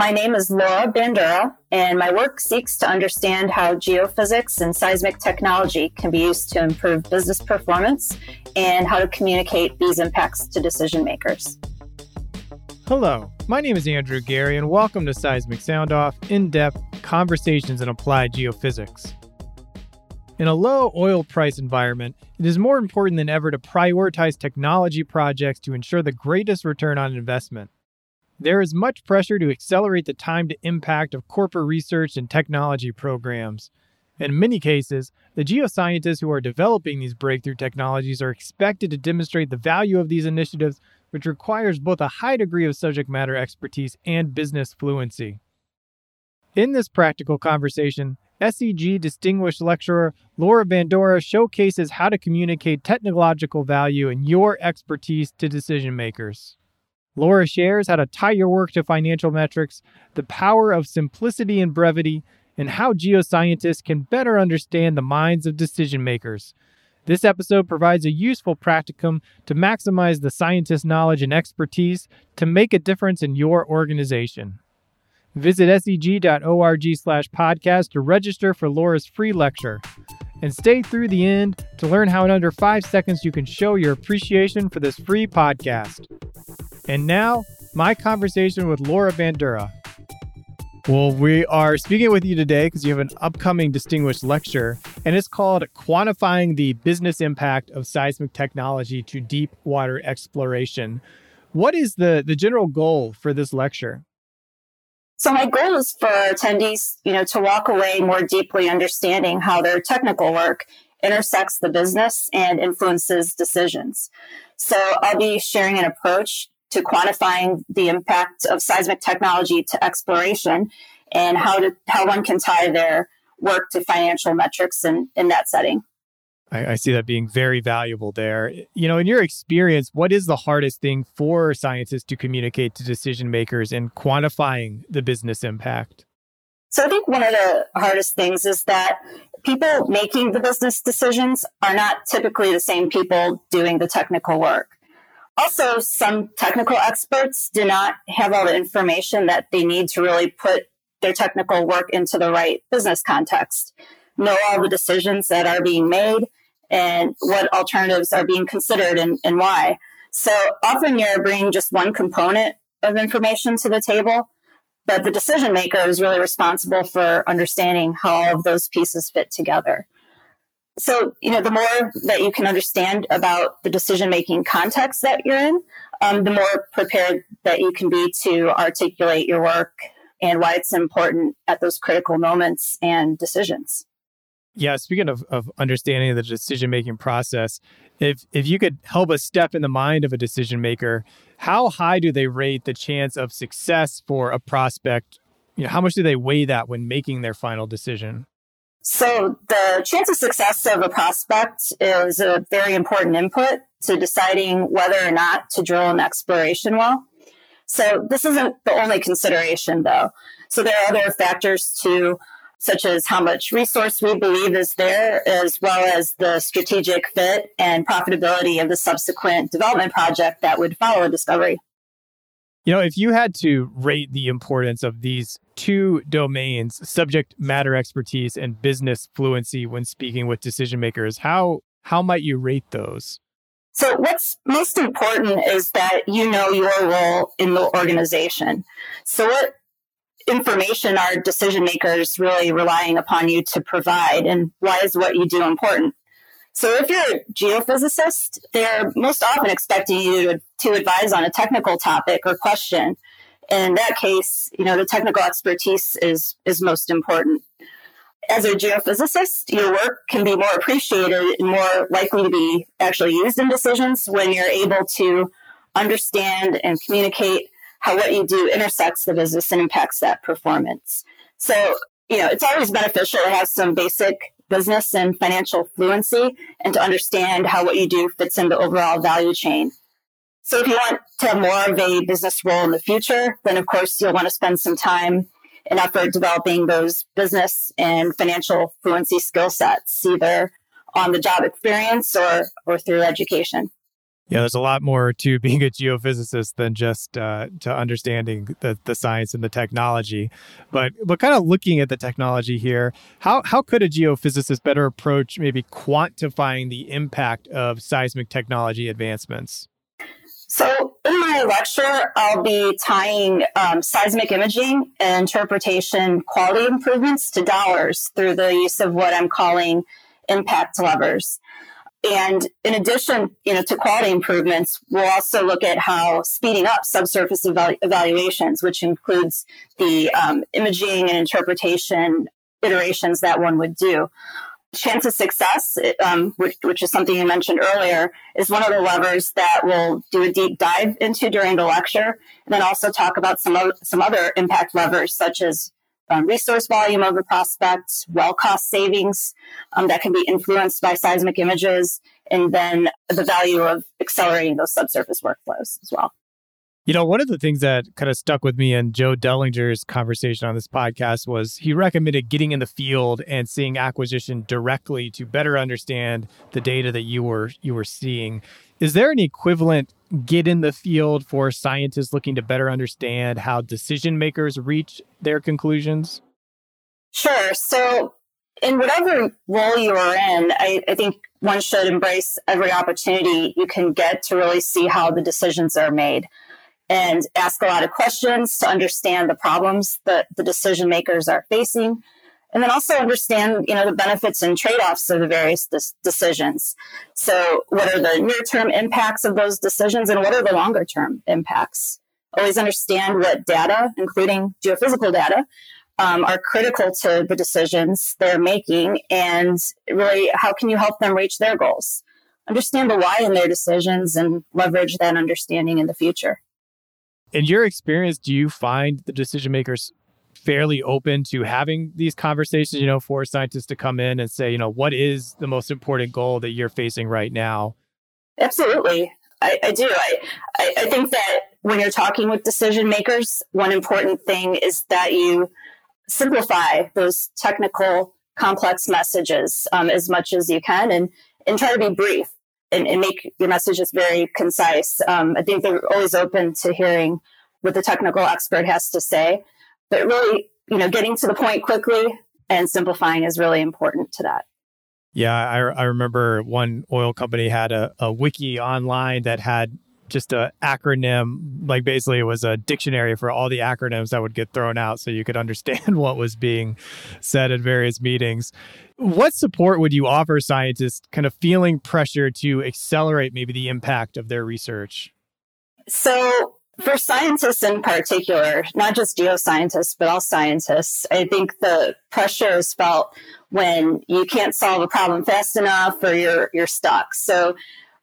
My name is Laura Bandura, and my work seeks to understand how geophysics and seismic technology can be used to improve business performance and how to communicate these impacts to decision makers. Hello, my name is Andrew Geary, and welcome to Seismic Sound Off in depth conversations in applied geophysics. In a low oil price environment, it is more important than ever to prioritize technology projects to ensure the greatest return on investment. There is much pressure to accelerate the time to impact of corporate research and technology programs. In many cases, the geoscientists who are developing these breakthrough technologies are expected to demonstrate the value of these initiatives, which requires both a high degree of subject matter expertise and business fluency. In this practical conversation, SEG Distinguished Lecturer Laura Bandura showcases how to communicate technological value and your expertise to decision makers. Laura shares how to tie your work to financial metrics, the power of simplicity and brevity, and how geoscientists can better understand the minds of decision makers. This episode provides a useful practicum to maximize the scientist's knowledge and expertise to make a difference in your organization. Visit seg.org slash podcast to register for Laura's free lecture. And stay through the end to learn how in under five seconds you can show your appreciation for this free podcast. And now, my conversation with Laura Bandura. Well, we are speaking with you today because you have an upcoming distinguished lecture, and it's called Quantifying the Business Impact of Seismic Technology to Deep Water Exploration. What is the, the general goal for this lecture? So my goal is for attendees, you know, to walk away more deeply understanding how their technical work intersects the business and influences decisions. So I'll be sharing an approach to quantifying the impact of seismic technology to exploration and how to how one can tie their work to financial metrics in, in that setting. I, I, see that being very valuable there. You know, in your experience, what is the hardest thing for scientists to communicate to decision makers in quantifying the business impact? So I think one of the hardest things is that people making the business decisions are not typically the same people doing the technical work. Also, some technical experts do not have all the information that they need to really put their technical work into the right business context, know all the decisions that are being made, and what alternatives are being considered and, and why. So often you're bringing just one component of information to the table, but the decision maker is really responsible for understanding how all of those pieces fit together. So, you know, the more that you can understand about the decision making context that you're in, um, the more prepared that you can be to articulate your work and why it's important at those critical moments and decisions. Yeah, speaking of, of understanding the decision making process, if if you could help us step in the mind of a decision maker, how high do they rate the chance of success for a prospect? You know, how much do they weigh that when making their final decision? So the chance of success of a prospect is a very important input to deciding whether or not to drill an exploration well. So this isn't the only consideration though. So there are other factors too such as how much resource we believe is there, as well as the strategic fit and profitability of the subsequent development project that would follow a discovery. You know, if you had to rate the importance of these two domains, subject matter expertise and business fluency when speaking with decision makers, how how might you rate those? So what's most important is that you know your role in the organization. So what information are decision makers really relying upon you to provide and why is what you do important? So if you're a geophysicist, they're most often expecting you to, to advise on a technical topic or question. In that case, you know, the technical expertise is, is most important. As a geophysicist, your work can be more appreciated and more likely to be actually used in decisions when you're able to understand and communicate how what you do intersects the business and impacts that performance. So, you know, it's always beneficial to have some basic business and financial fluency and to understand how what you do fits in the overall value chain. So if you want to have more of a business role in the future, then of course you'll want to spend some time and effort developing those business and financial fluency skill sets, either on the job experience or, or through education. Yeah, there's a lot more to being a geophysicist than just uh, to understanding the, the science and the technology. But but kind of looking at the technology here, how how could a geophysicist better approach maybe quantifying the impact of seismic technology advancements? So, in my lecture, I'll be tying um, seismic imaging and interpretation quality improvements to dollars through the use of what I'm calling impact levers. And in addition, you know, to quality improvements, we'll also look at how speeding up subsurface evalu- evaluations, which includes the um, imaging and interpretation iterations that one would do. Chance of success, um, which, which, is something you mentioned earlier, is one of the levers that we'll do a deep dive into during the lecture, and then also talk about some o- some other impact levers such as um, resource volume of the prospect, well cost savings um, that can be influenced by seismic images, and then the value of accelerating those subsurface workflows as well. You know, one of the things that kind of stuck with me in Joe Dellinger's conversation on this podcast was he recommended getting in the field and seeing acquisition directly to better understand the data that you were you were seeing. Is there an equivalent get in the field for scientists looking to better understand how decision makers reach their conclusions? Sure. So, in whatever role you are in, I, I, think one should embrace every opportunity you can get to really see how the decisions are made and ask a lot of questions to understand the problems that the decision makers are facing. And then also understand you know the benefits and trade-offs of the various decisions. So what are the near-term impacts of those decisions and what are the longer-term impacts? Always understand what data including geophysical data um, are critical to the decisions they're making and really how can you help them reach their goals? Understand the why in their decisions and leverage that understanding in the future in your experience do you find the decision makers fairly open to having these conversations, you know, for scientists to come in and say, you know, what is the most important goal that you're facing right now? Absolutely. I, I do. I, I think that when you're talking with decision makers, one important thing is that you simplify those technical, complex messages um, as much as you can and, and try to be brief and, and make your messages very concise. Um, I think they're always open to hearing what the technical expert has to say but really, you know, getting to the point quickly and simplifying is really important to that. Yeah, I, I remember one oil company had a, a wiki online that had just a acronym like basically it was a dictionary for all the acronyms that would get thrown out so you could understand what was being said at various meetings what support would you offer scientists kind of feeling pressure to accelerate maybe the impact of their research so for scientists in particular, not just geoscientists, but all scientists, I think the pressure is felt when you can't solve a problem fast enough or you're, you're stuck. So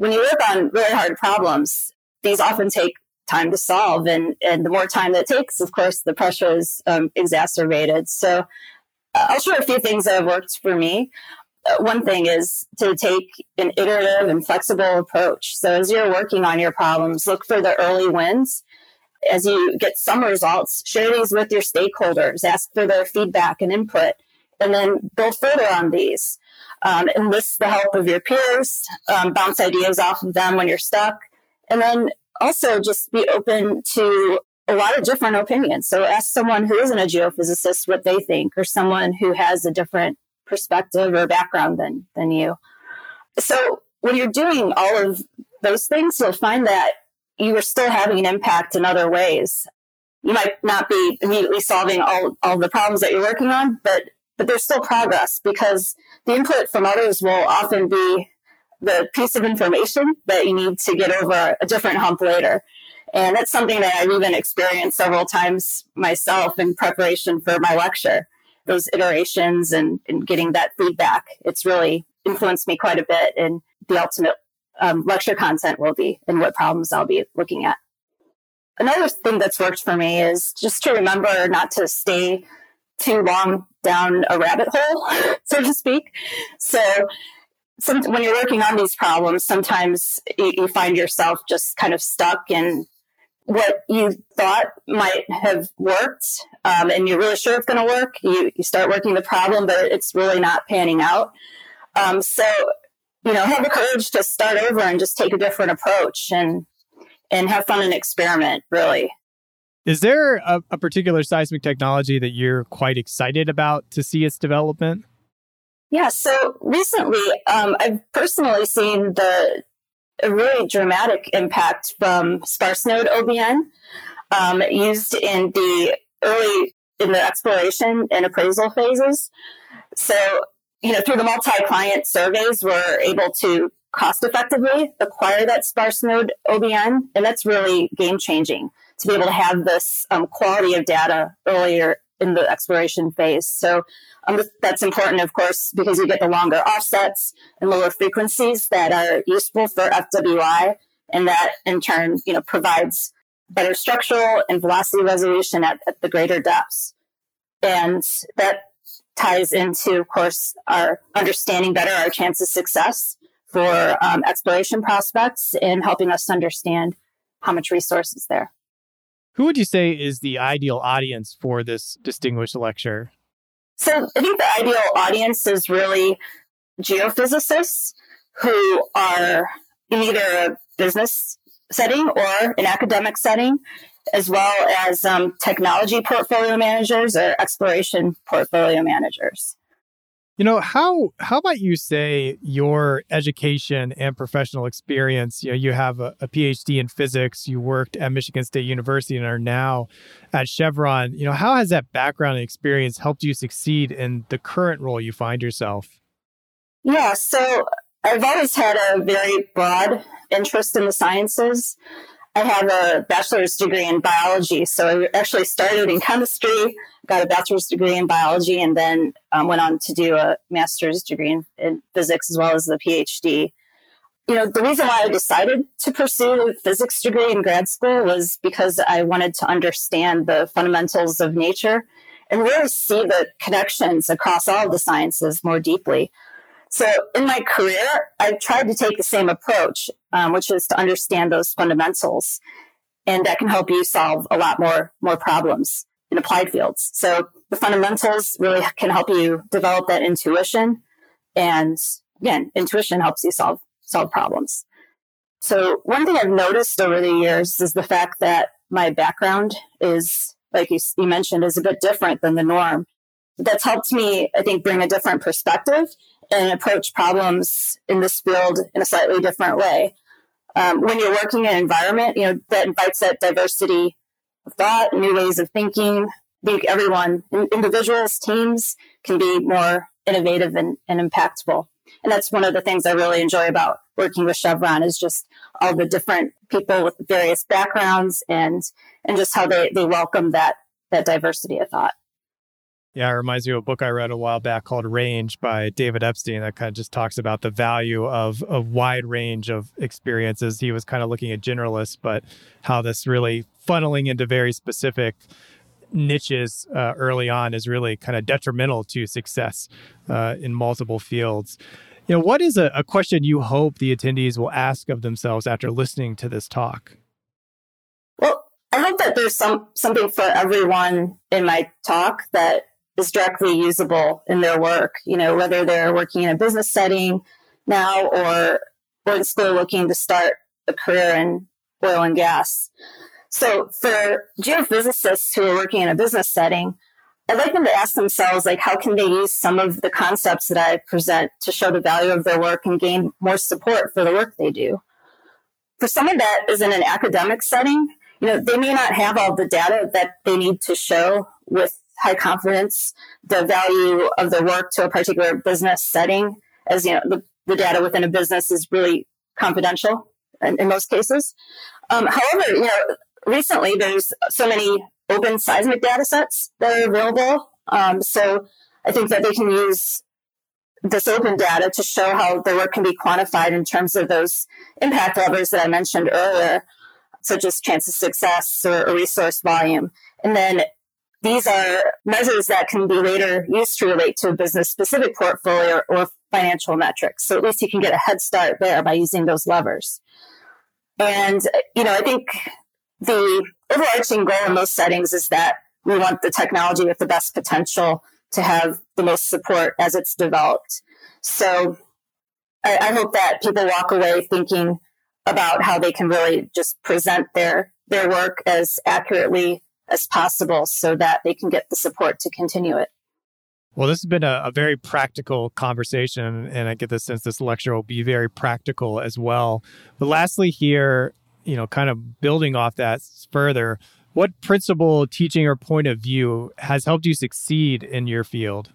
when you work on really hard problems, these often take time to solve. And, and the more time that takes, of course, the pressure is um, exacerbated. So uh, I'll share a few things that have worked for me. Uh, one thing is to take an iterative and flexible approach. So as you're working on your problems, look for the early wins. As you get some results, share these with your stakeholders, ask for their feedback and input, and then build further on these. Um, enlist the help of your peers, um, bounce ideas off of them when you're stuck, and then also just be open to a lot of different opinions. So ask someone who isn't a geophysicist what they think, or someone who has a different perspective or background than than you. So when you're doing all of those things, you'll find that you are still having an impact in other ways. You might not be immediately solving all, all the problems that you're working on, but but there's still progress because the input from others will often be the piece of information that you need to get over a different hump later. And that's something that I've even experienced several times myself in preparation for my lecture those iterations and, and getting that feedback. It's really influenced me quite a bit in the ultimate um, lecture content will be and what problems I'll be looking at. Another thing that's worked for me is just to remember not to stay too long down a rabbit hole, so to speak. So, some, when you're working on these problems, sometimes you, you find yourself just kind of stuck in what you thought might have worked um, and you're really sure it's going to work you, you start working the problem but it's really not panning out um, so you know, have the courage to start over and just take a different approach and and have fun and experiment, really. Is there a, a particular seismic technology that you're quite excited about to see its development? Yeah, so recently um, I've personally seen the a really dramatic impact from sparse node OBN um, used in the early in the exploration and appraisal phases. So, you know, through the multi-client surveys, we're able to cost effectively acquire that sparse node OBN, and that's really game changing to be able to have this um, quality of data earlier in the exploration phase. So um, that's important, of course, because you get the longer offsets and lower frequencies that are useful for FWI, and that in turn, you know, provides better structural and velocity resolution at, at the greater depths. And that ties into, of course, our understanding better our chance of success for um, exploration prospects and helping us understand how much resource is there. Who would you say is the ideal audience for this distinguished lecture? So I think the ideal audience is really geophysicists who are in either a business setting or an academic setting, as well as um, technology portfolio managers or exploration portfolio managers. You know, how how about you say your education and professional experience? You know, you have a, a, PhD in physics, you worked at Michigan State University and are now at Chevron. You know, how has that background and experience helped you succeed in the current role you find yourself? Yeah, so I've always had a very broad interest in the sciences. I have a bachelor's degree in biology. So I actually started in chemistry, got a bachelor's degree in biology, and then um, went on to do a master's degree in, in, physics as well as the PhD. You know, the reason why I decided to pursue a physics degree in grad school was because I wanted to understand the fundamentals of nature and really see the connections across all the sciences more deeply. So in my career, I've tried to take the same approach, um, which is to understand those fundamentals. And that can help you solve a lot more, more problems in applied fields. So the fundamentals really can help you develop that intuition. And again, intuition helps you solve, solve problems. So one thing I've noticed over the years is the fact that my background is, like you, you mentioned, is a bit different than the norm. That's helped me, I think, bring a different perspective and approach problems in this field in a slightly different way. Um, when you're working in an environment, you know, that invites that diversity of thought, new ways of thinking. I think everyone, individuals, teams, can be more innovative and, and impactful. And that's one of the things I really enjoy about working with Chevron is just all the different people with various backgrounds and and just how they, they welcome that that diversity of thought. Yeah, it reminds me of a book I read a while back called Range by David Epstein that kind of just talks about the value of a wide range of experiences. He was kind of looking at generalists, but how this really funneling into very specific niches uh, early on is really kind of detrimental to success uh, in multiple fields. You know, what is a, a question you hope the attendees will ask of themselves after listening to this talk? Well, I hope that there's some something for everyone in my talk that is directly usable in their work, you know, whether they're working in a business setting now or, or in school looking to start a career in oil and gas. So for geophysicists who are working in a business setting, I'd like them to ask themselves, like, how can they use some of the concepts that I present to show the value of their work and gain more support for the work they do? For someone that is in an academic setting, you know, they may not have all the data that they need to show with high confidence the value of the work to a particular business setting as you know the, the data within a business is really confidential in, in most cases. Um, however you know recently there's so many open seismic data sets that are available. Um, so i think that they can use this open data to show how the work can be quantified in terms of those impact levers that i mentioned earlier such as chance of success or, or resource volume. And then these are measures that can be later used to relate to a business specific portfolio or financial metrics. So at least you can get a head start there by using those levers. And, you know, I think the overarching goal in most settings is that we want the technology with the best potential to have the most support as it's developed. So I, I hope that people walk away thinking about how they can really just present their their work as accurately as possible so that they can get the support to continue it. Well, this has been a, a, very practical conversation, and I get the sense this lecture will be very practical as well. But lastly, here, you know, kind of building off that further, what principle, teaching, or point of view has helped you succeed in your field?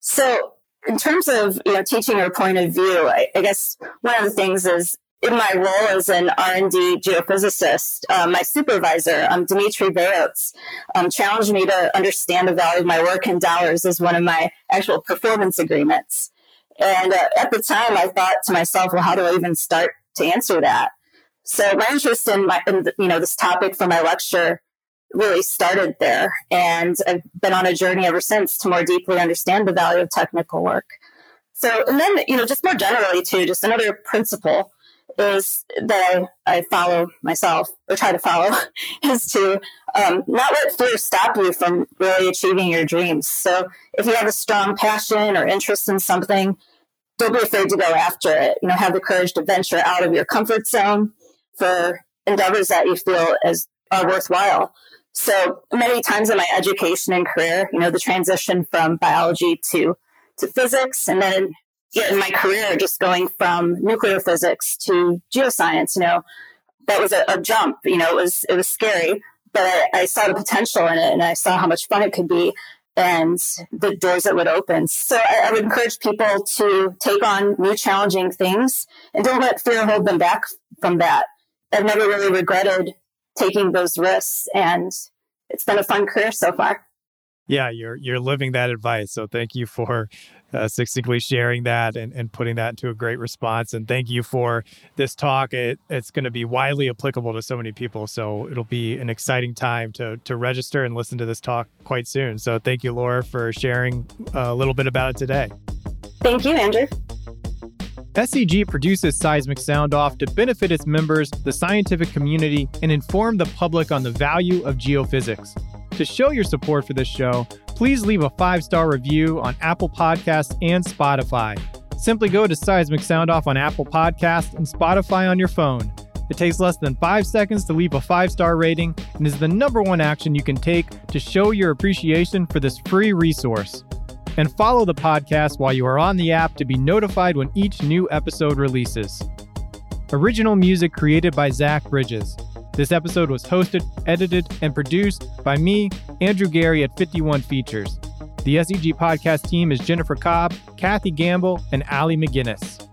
So, in terms of you know teaching or point of view, I, I guess one of the things is in my role as an R&D geophysicist, uh, my supervisor, um, Dmitry Verots, um, challenged me to understand the value of my work in dollars as one of my actual performance agreements. And uh, at the time, I thought to myself, well, how do I even start to answer that? So my interest in, my, in you know, this topic for my lecture really started there. And I've been on a journey ever since to more deeply understand the value of technical work. So, and then, you know, just more generally too, just another principle is that I, I follow myself or try to follow is to um, not let fear stop you from really achieving your dreams. So if you have a strong passion or interest in something, don't be afraid to go after it. You know, have the courage to venture out of your comfort zone for endeavors that you feel as are worthwhile. So many times in my education and career, you know, the transition from biology to to physics and then in my career, just going from nuclear physics to geoscience, you know, that was a, a jump. You know, it was it was scary, but I, I, saw the potential in it, and I saw how much fun it could be, and the doors that would open. So I, I would encourage people to take on new, challenging things, and don't let fear hold them back from that. I've never really regretted taking those risks, and it's been a fun career so far. Yeah, you're you're living that advice. So thank you for uh, succinctly sharing that and, and putting that into a great response. And thank you for this talk. It, it's going to be widely applicable to so many people. So it'll be an exciting time to, to register and listen to this talk quite soon. So thank you, Laura, for sharing a little bit about it today. Thank you, Andrew. SEG produces Seismic Sound Off to benefit its members, the scientific community, and inform the public on the value of geophysics. To show your support for this show, please leave a five star review on Apple Podcasts and Spotify. Simply go to Seismic Sound Off on Apple Podcasts and Spotify on your phone. It takes less than five seconds to leave a five star rating and is the number one action you can take to show your appreciation for this free resource. And follow the podcast while you are on the app to be notified when each new episode releases. Original music created by Zach Bridges. This episode was hosted, edited, and produced by me, Andrew Geary at 51 Features. The SEG podcast team is Jennifer Cobb, Kathy Gamble, and Ali McGinnis.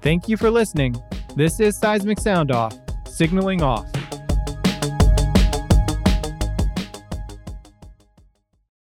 Thank you for listening. This is Seismic Sound Off, signaling off.